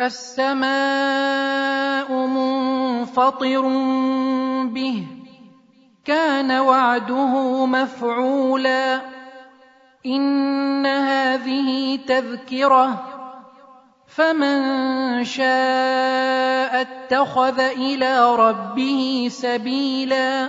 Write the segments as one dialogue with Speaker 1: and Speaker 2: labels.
Speaker 1: السماء منفطر به كان وعده مفعولا. إن هذه تذكرة فمن شاء اتخذ إلى ربه سبيلا.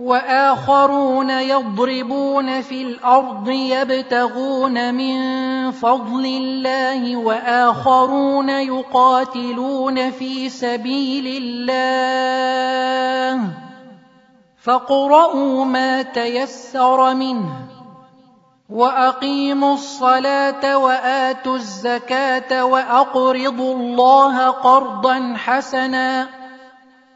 Speaker 1: وآخرون يضربون في الأرض يبتغون من فضل الله وآخرون يقاتلون في سبيل الله. فاقرؤوا ما تيسر منه وأقيموا الصلاة وآتوا الزكاة وأقرضوا الله قرضا حسنا.